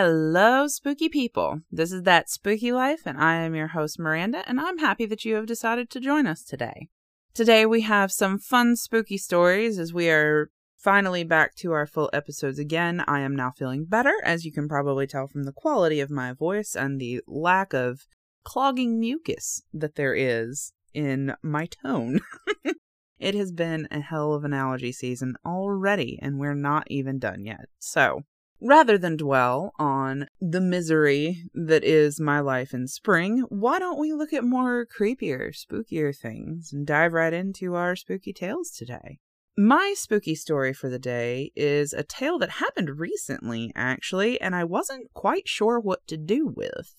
Hello, spooky people. This is That Spooky Life, and I am your host, Miranda, and I'm happy that you have decided to join us today. Today, we have some fun, spooky stories as we are finally back to our full episodes again. I am now feeling better, as you can probably tell from the quality of my voice and the lack of clogging mucus that there is in my tone. it has been a hell of an allergy season already, and we're not even done yet. So, Rather than dwell on the misery that is my life in spring, why don't we look at more creepier, spookier things and dive right into our spooky tales today? My spooky story for the day is a tale that happened recently, actually, and I wasn't quite sure what to do with.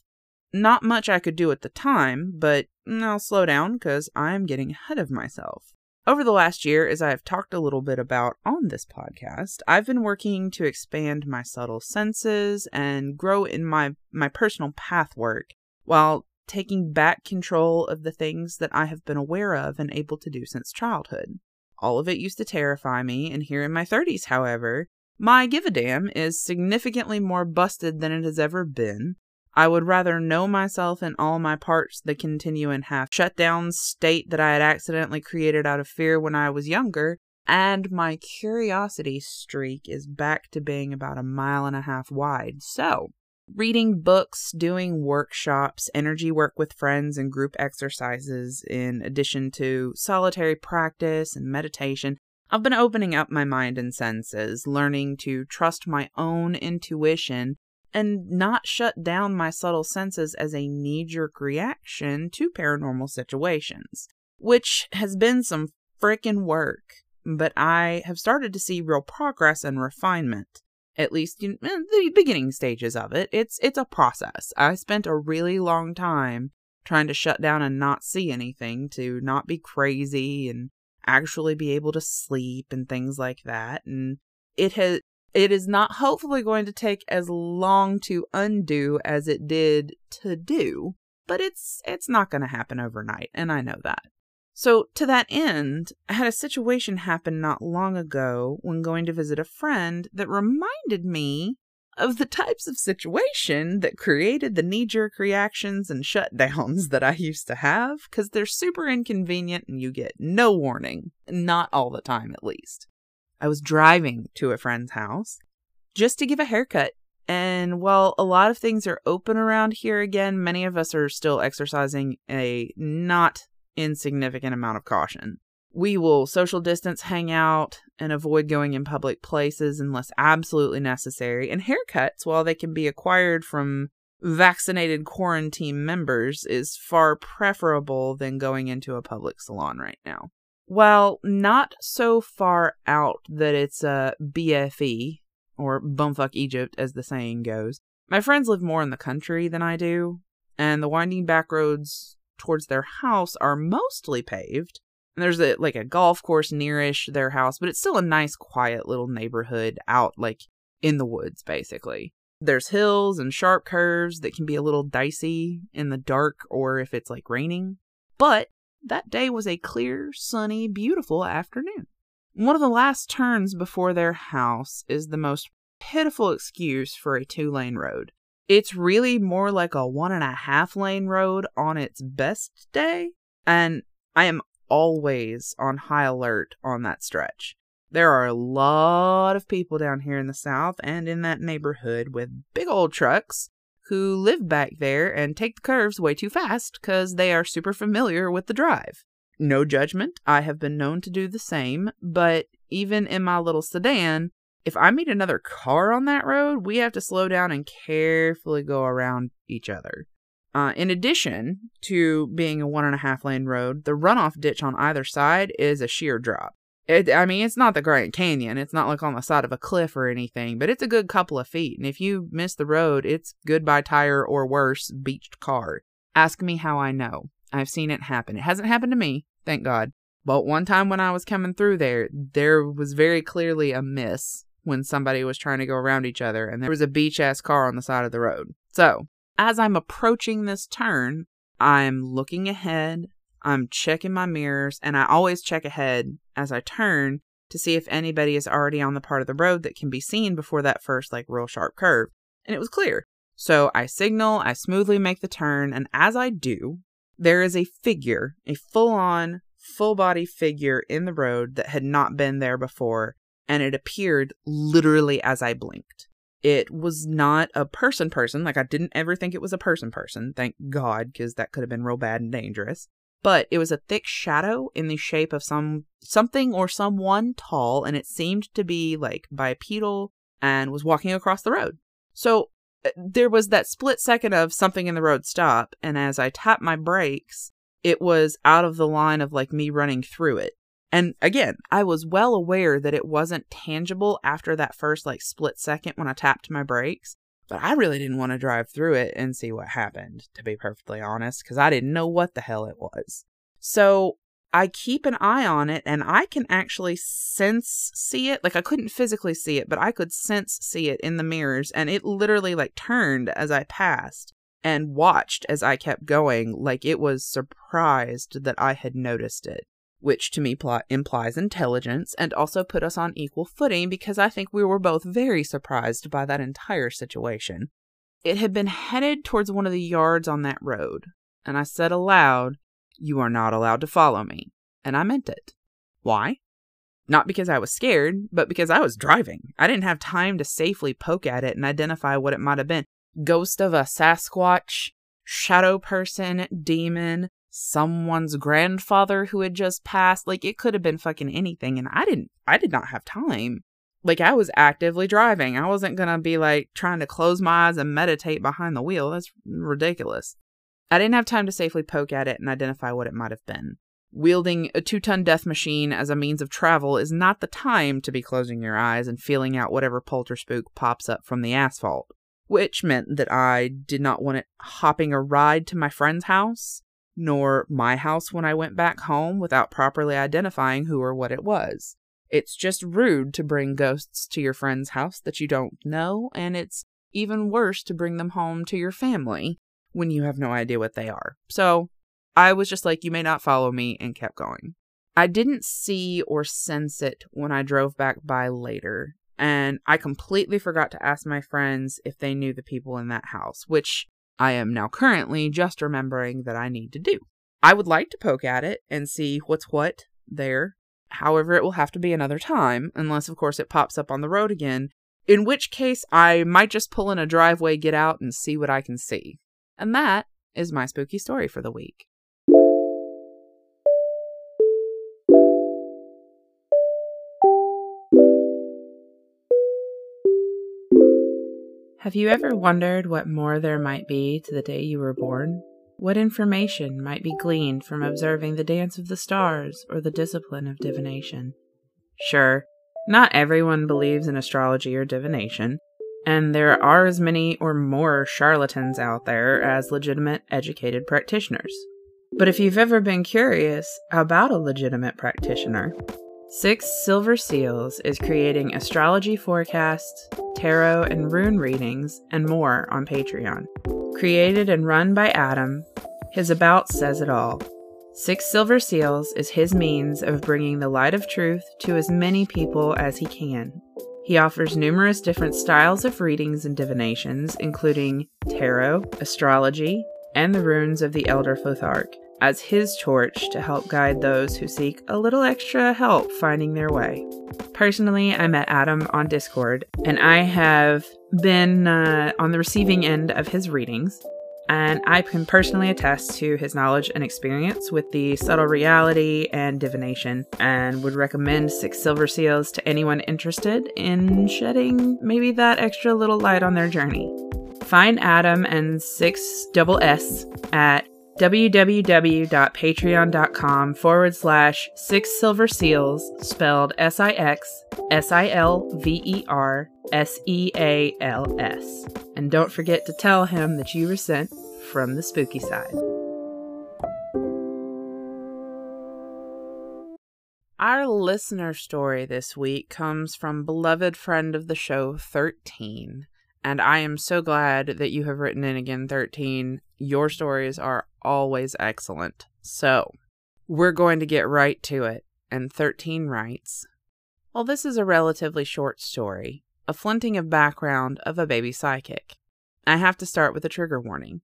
Not much I could do at the time, but mm, I'll slow down because I'm getting ahead of myself. Over the last year, as I have talked a little bit about on this podcast, I've been working to expand my subtle senses and grow in my, my personal path work while taking back control of the things that I have been aware of and able to do since childhood. All of it used to terrify me, and here in my 30s, however, my give a damn is significantly more busted than it has ever been, I would rather know myself in all my parts than continue in half shut down state that I had accidentally created out of fear when I was younger, and my curiosity streak is back to being about a mile and a half wide. So, reading books, doing workshops, energy work with friends, and group exercises, in addition to solitary practice and meditation, I've been opening up my mind and senses, learning to trust my own intuition and not shut down my subtle senses as a knee jerk reaction to paranormal situations, which has been some frickin' work. But I have started to see real progress and refinement. At least in the beginning stages of it. It's it's a process. I spent a really long time trying to shut down and not see anything, to not be crazy and actually be able to sleep and things like that. And it has it is not hopefully going to take as long to undo as it did to do, but it's it's not going to happen overnight, and I know that. So, to that end, I had a situation happen not long ago when going to visit a friend that reminded me of the types of situation that created the knee jerk reactions and shutdowns that I used to have, because they're super inconvenient and you get no warning. Not all the time, at least. I was driving to a friend's house just to give a haircut. And while a lot of things are open around here again, many of us are still exercising a not insignificant amount of caution. We will social distance, hang out, and avoid going in public places unless absolutely necessary. And haircuts, while they can be acquired from vaccinated quarantine members, is far preferable than going into a public salon right now. While not so far out that it's a BFE, or bumfuck Egypt as the saying goes, my friends live more in the country than I do, and the winding back roads towards their house are mostly paved. And there's a like a golf course nearish their house, but it's still a nice quiet little neighborhood out like in the woods basically. There's hills and sharp curves that can be a little dicey in the dark or if it's like raining. But that day was a clear, sunny, beautiful afternoon. One of the last turns before their house is the most pitiful excuse for a two lane road. It's really more like a one and a half lane road on its best day, and I am always on high alert on that stretch. There are a lot of people down here in the South and in that neighborhood with big old trucks who live back there and take the curves way too fast because they are super familiar with the drive. No judgment, I have been known to do the same, but even in my little sedan, if I meet another car on that road, we have to slow down and carefully go around each other. Uh, in addition to being a one and a half lane road, the runoff ditch on either side is a sheer drop. It, I mean, it's not the Grand Canyon. It's not like on the side of a cliff or anything, but it's a good couple of feet. And if you miss the road, it's goodbye tire or worse, beached car. Ask me how I know. I've seen it happen. It hasn't happened to me, thank God. But one time when I was coming through there, there was very clearly a miss when somebody was trying to go around each other, and there was a beach ass car on the side of the road. So, as I'm approaching this turn, I'm looking ahead, I'm checking my mirrors, and I always check ahead as I turn to see if anybody is already on the part of the road that can be seen before that first, like, real sharp curve. and it was clear. So I signal, I smoothly make the turn, and as I do, there is a figure, a full on, full body figure in the road that had not been there before, and it appeared literally as I blinked. It was not a person person, like I didn't ever think it was a person person, thank God, because that could have been real bad and dangerous. But it was a thick shadow in the shape of some something or someone tall, and it seemed to be like bipedal and was walking across the road. So uh, there was that split second of something in the road stop, and as I tapped my brakes, it was out of the line of like me running through it. And again, I was well aware that it wasn't tangible after that first like split second when I tapped my brakes, but I really didn't want to drive through it and see what happened, to be perfectly honest, because I didn't know what the hell it was. So I keep an eye on it and I can actually sense see it. Like I couldn't physically see it, but I could sense see it in the mirrors and it literally like turned as I passed and watched as I kept going like it was surprised that I had noticed it which to me pl- implies intelligence and also put us on equal footing because I think we were both very surprised by that entire situation. It had been headed towards one of the yards on that road, and I said aloud, You are not allowed to follow me. And I meant it. Why? Not because I was scared, but because I was driving. I didn't have time to safely poke at it and identify what it might have been. Ghost of a Sasquatch, shadow person, demon, someone's grandfather who had just passed. Like it could have been fucking anything. And I didn't, I did not have time. Like I was actively driving. I wasn't going to be like trying to close my eyes and meditate behind the wheel. That's ridiculous. I didn't have time to safely poke at it and identify what it might have been. Wielding a two ton death machine as a means of travel is not the time to be closing your eyes and feeling out whatever polter spook pops up from the asphalt, which meant that I did not want it hopping a ride to my friend's house nor my house when I went back home without properly identifying who or what it was. It's just rude to bring ghosts to your friend's house that you don't know, and it's even worse to bring them home to your family when you have no idea what they are. So I was just like, you may not follow me, and kept going. I didn't see or sense it when I drove back by later, and I completely forgot to ask my friends if they knew the people in that house, which I am now currently just remembering that I need to do. I would like to poke at it and see what's what there. However, it will have to be another time, unless, of course, it pops up on the road again, in which case I might just pull in a driveway, get out, and see what I can see. And that is my spooky story for the week. Have you ever wondered what more there might be to the day you were born? What information might be gleaned from observing the dance of the stars or the discipline of divination? Sure, not everyone believes in astrology or divination, and there are as many or more charlatans out there as legitimate educated practitioners. But if you've ever been curious about a legitimate practitioner, Six Silver Seals is creating astrology forecasts, tarot and rune readings, and more on Patreon. Created and run by Adam, his about says it all. Six Silver Seals is his means of bringing the light of truth to as many people as he can. He offers numerous different styles of readings and divinations, including tarot, astrology, and the runes of the Elder Futhark as his torch to help guide those who seek a little extra help finding their way. Personally, I met Adam on Discord, and I have been uh, on the receiving end of his readings. And I can personally attest to his knowledge and experience with the subtle reality and divination, and would recommend Six Silver Seals to anyone interested in shedding maybe that extra little light on their journey. Find Adam and Six Double S at www.patreon.com forward slash six silver seals, spelled S I X S I L V E R S E A L S. And don't forget to tell him that you were sent from the spooky side. Our listener story this week comes from beloved friend of the show, 13. And I am so glad that you have written in again, 13. Your stories are always excellent. So, we're going to get right to it. And 13 writes Well, this is a relatively short story. a flinting of background of a baby psychic. I have to start with a trigger warning.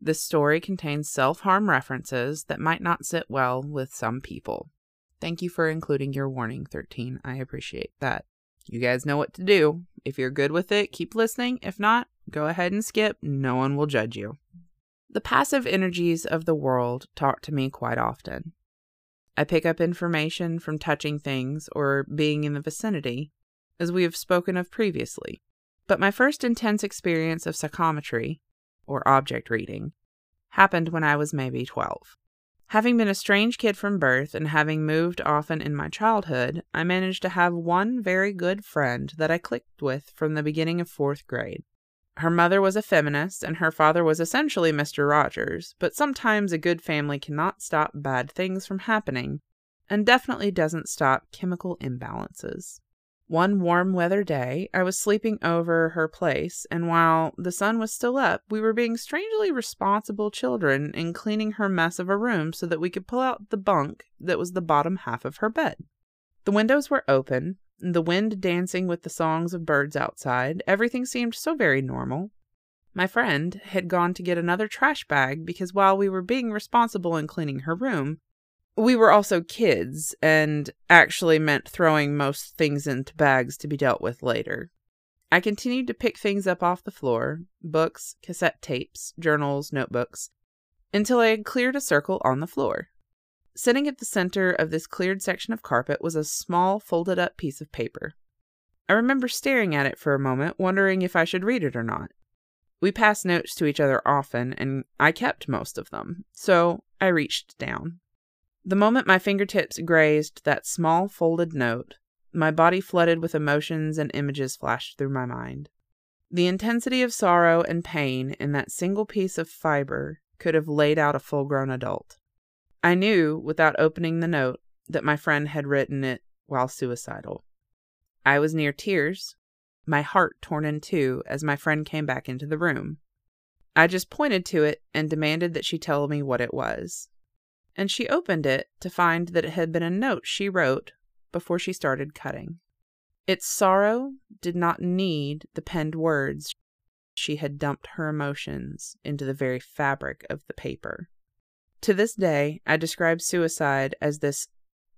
This story contains self harm references that might not sit well with some people. Thank you for including your warning, 13. I appreciate that. You guys know what to do. If you're good with it, keep listening. If not, go ahead and skip. No one will judge you. The passive energies of the world talk to me quite often. I pick up information from touching things or being in the vicinity, as we have spoken of previously. But my first intense experience of psychometry, or object reading, happened when I was maybe 12. Having been a strange kid from birth and having moved often in my childhood, I managed to have one very good friend that I clicked with from the beginning of fourth grade. Her mother was a feminist and her father was essentially Mr. Rogers, but sometimes a good family cannot stop bad things from happening, and definitely doesn't stop chemical imbalances. One warm weather day, I was sleeping over her place, and while the sun was still up, we were being strangely responsible children in cleaning her mess of a room so that we could pull out the bunk that was the bottom half of her bed. The windows were open, the wind dancing with the songs of birds outside, everything seemed so very normal. My friend had gone to get another trash bag because while we were being responsible in cleaning her room, we were also kids and actually meant throwing most things into bags to be dealt with later. I continued to pick things up off the floor books, cassette tapes, journals, notebooks until I had cleared a circle on the floor. Sitting at the center of this cleared section of carpet was a small, folded up piece of paper. I remember staring at it for a moment, wondering if I should read it or not. We passed notes to each other often, and I kept most of them, so I reached down. The moment my fingertips grazed that small folded note, my body flooded with emotions and images flashed through my mind. The intensity of sorrow and pain in that single piece of fiber could have laid out a full grown adult. I knew, without opening the note, that my friend had written it while suicidal. I was near tears, my heart torn in two as my friend came back into the room. I just pointed to it and demanded that she tell me what it was. And she opened it to find that it had been a note she wrote before she started cutting. Its sorrow did not need the penned words. She had dumped her emotions into the very fabric of the paper. To this day, I describe suicide as this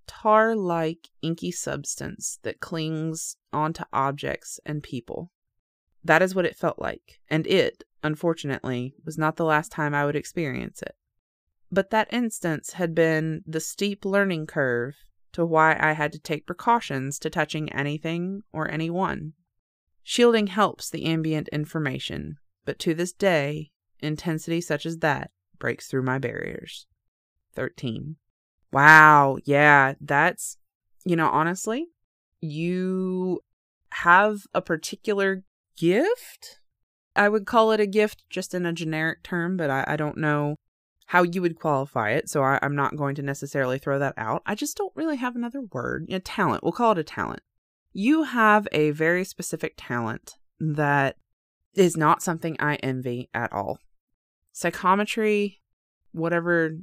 tar like inky substance that clings onto objects and people. That is what it felt like, and it, unfortunately, was not the last time I would experience it. But that instance had been the steep learning curve to why I had to take precautions to touching anything or anyone. Shielding helps the ambient information, but to this day, intensity such as that breaks through my barriers. 13. Wow. Yeah, that's, you know, honestly, you have a particular gift. I would call it a gift just in a generic term, but I, I don't know how you would qualify it. So I, am not going to necessarily throw that out. I just don't really have another word. A talent. We'll call it a talent. You have a very specific talent that is not something I envy at all psychometry, whatever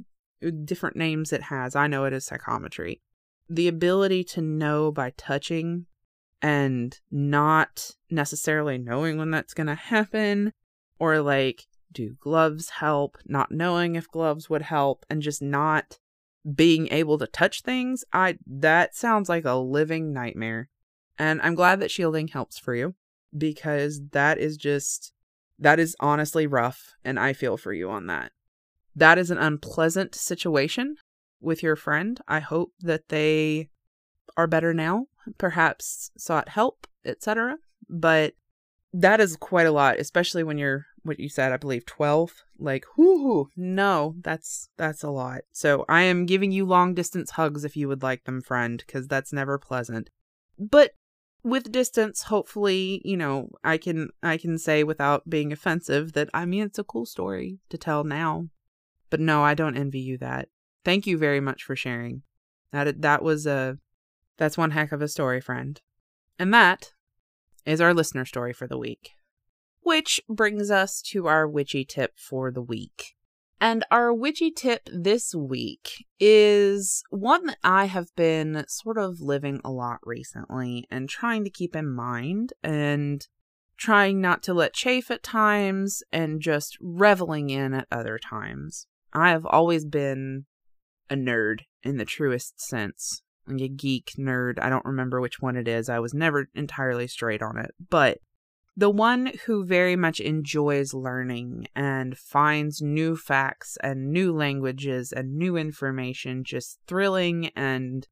uh, different names it has, I know it is psychometry. The ability to know by touching and not necessarily knowing when that's going to happen, or like, do gloves help? Not knowing if gloves would help, and just not being able to touch things. I that sounds like a living nightmare. And I'm glad that shielding helps for you because that is just that is honestly rough, and I feel for you on that. That is an unpleasant situation with your friend. I hope that they are better now, perhaps sought help, etc. But that is quite a lot, especially when you're what you said, I believe 12. Like, whoo, no, that's that's a lot. So I am giving you long distance hugs if you would like them, friend, because that's never pleasant. But with distance hopefully you know i can i can say without being offensive that i mean it's a cool story to tell now. But no i don't envy you that. Thank you very much for sharing. That that was a that's one heck of a story friend. And that is our listener story for the week. Which brings us to our witchy tip for the week And our witchy tip this week is one that I have been sort of living a lot recently and trying to keep in mind and trying not to let chafe at times and just reveling in at other times. I have always been a nerd in the truest sense. Like a geek nerd. I don't remember which one it is. I was never entirely straight on it. But the one who very much enjoys learning and finds new facts and new languages and new information just thrilling and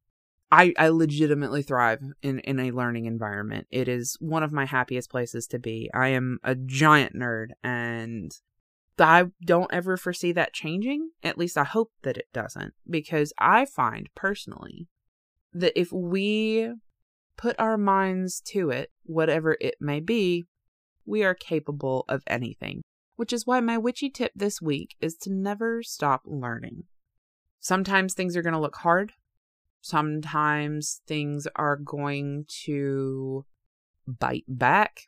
I, I legitimately thrive in, in a learning environment. It is one of my happiest places to be. I am a giant nerd and I don't ever foresee that changing. At least I hope that it doesn't. Because I find personally that if we put our minds to it, whatever it may be, we are capable of anything, which is why my witchy tip this week is to never stop learning. Sometimes things are going to look hard. Sometimes things are going to bite back.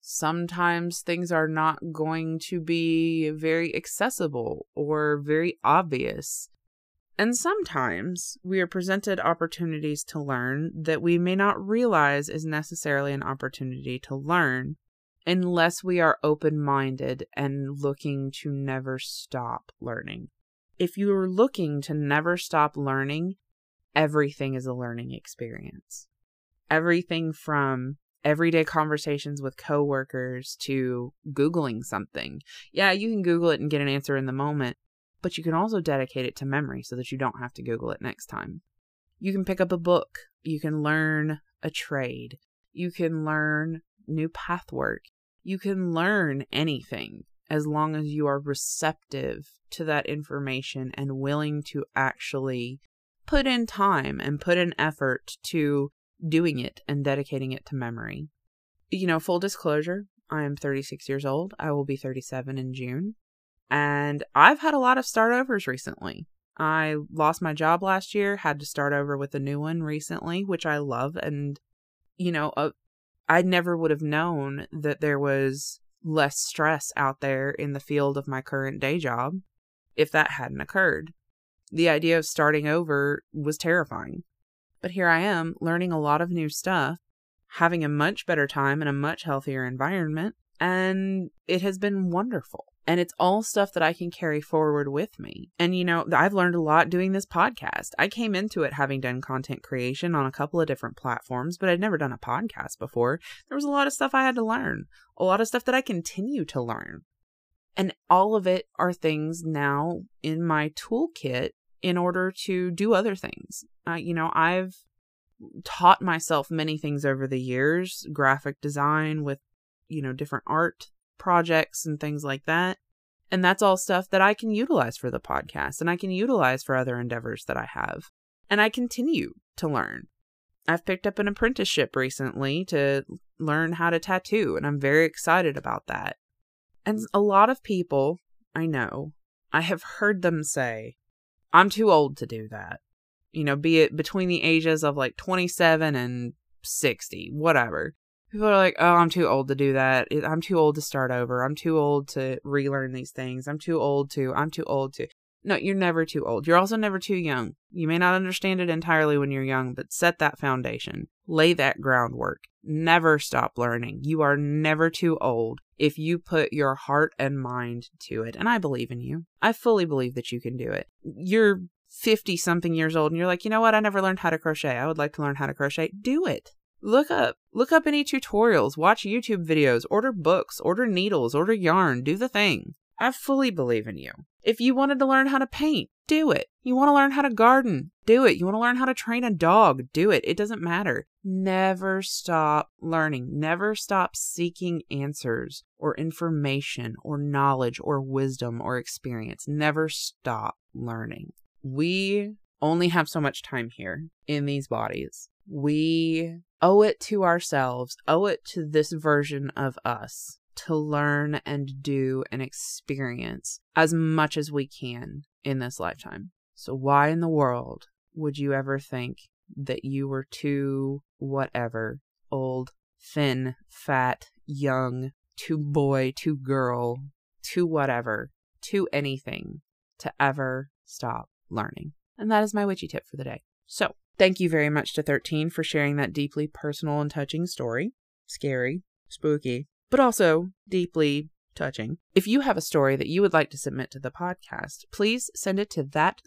Sometimes things are not going to be very accessible or very obvious. And sometimes we are presented opportunities to learn that we may not realize is necessarily an opportunity to learn unless we are open minded and looking to never stop learning. If you are looking to never stop learning, everything is a learning experience. Everything from everyday conversations with coworkers to Googling something. Yeah, you can Google it and get an answer in the moment, but you can also dedicate it to memory so that you don't have to Google it next time. You can pick up a book. You can learn a trade. You can learn new path work you can learn anything as long as you are receptive to that information and willing to actually put in time and put in effort to doing it and dedicating it to memory. You know, full disclosure, I am 36 years old. I will be 37 in June. And I've had a lot of start overs recently. I lost my job last year, had to start over with a new one recently, which I love. And, you know, uh, I never would have known that there was less stress out there in the field of my current day job if that hadn't occurred. The idea of starting over was terrifying. But here I am learning a lot of new stuff, having a much better time in a much healthier environment, and it has been wonderful. And it's all stuff that I can carry forward with me. And, you know, I've learned a lot doing this podcast. I came into it having done content creation on a couple of different platforms, but I'd never done a podcast before. There was a lot of stuff I had to learn, a lot of stuff that I continue to learn. And all of it are things now in my toolkit in order to do other things. Uh, you know, I've taught myself many things over the years graphic design with, you know, different art projects and things like that. And that's all stuff that I can utilize for the podcast and I can utilize for other endeavors that I have. And I continue to learn. I've picked up an apprenticeship recently to learn how to tattoo, and I'm very excited about that. And a lot of people I know, I have heard them say, I'm too old to do that. You know, be it between the ages of like 27 and 60, whatever people are like, oh, I'm too old to do that. I'm too old to start over. I'm too old to relearn these things. I'm too old to. I'm too old to. No, you're never too old. You're also never too young. You may not understand it entirely when you're young, but set that foundation. Lay that groundwork. Never stop learning. You are never too old if you put your heart and mind to it. And I believe in you. I fully believe that you can do it. You're 50 something years old and you're like, you know what? I never learned how to crochet. I would like to learn how to crochet. Do it. Look up. Look up any tutorials, watch YouTube videos, order books, order needles, order yarn, do the thing. I fully believe in you. If you wanted to learn how to paint, do it. You want to learn how to garden, do it. You want to learn how to train a dog, do it. It doesn't matter. Never stop learning. Never stop seeking answers or information or knowledge or wisdom or experience. Never stop learning. We only have so much time here in these bodies. We owe it to ourselves, owe it to this version of us to learn and do and experience as much as we can in this lifetime. So, why in the world would you ever think that you were too whatever, old, thin, fat, young, too boy, too girl, too whatever, too anything to ever stop learning. And that is my witchy tip for the day. So, thank you very much to 13 for sharing that deeply personal and touching story. Scary, spooky, but also deeply touching. If you have a story that you would like to submit to the podcast, please send it to that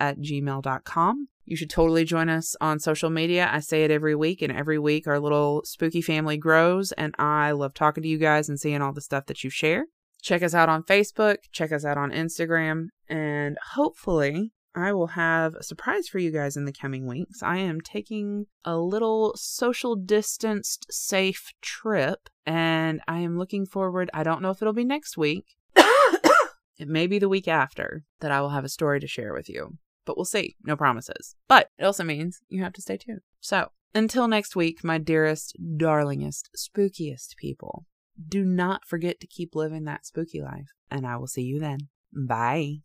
at gmail.com. You should totally join us on social media. I say it every week, and every week our little spooky family grows, and I love talking to you guys and seeing all the stuff that you share. Check us out on Facebook, check us out on Instagram, and hopefully I will have a surprise for you guys in the coming weeks. I am taking a little social distanced, safe trip, and I am looking forward. I don't know if it'll be next week. it may be the week after that I will have a story to share with you, but we'll see. No promises. But it also means you have to stay tuned. So until next week, my dearest, darlingest, spookiest people, do not forget to keep living that spooky life, and I will see you then. Bye.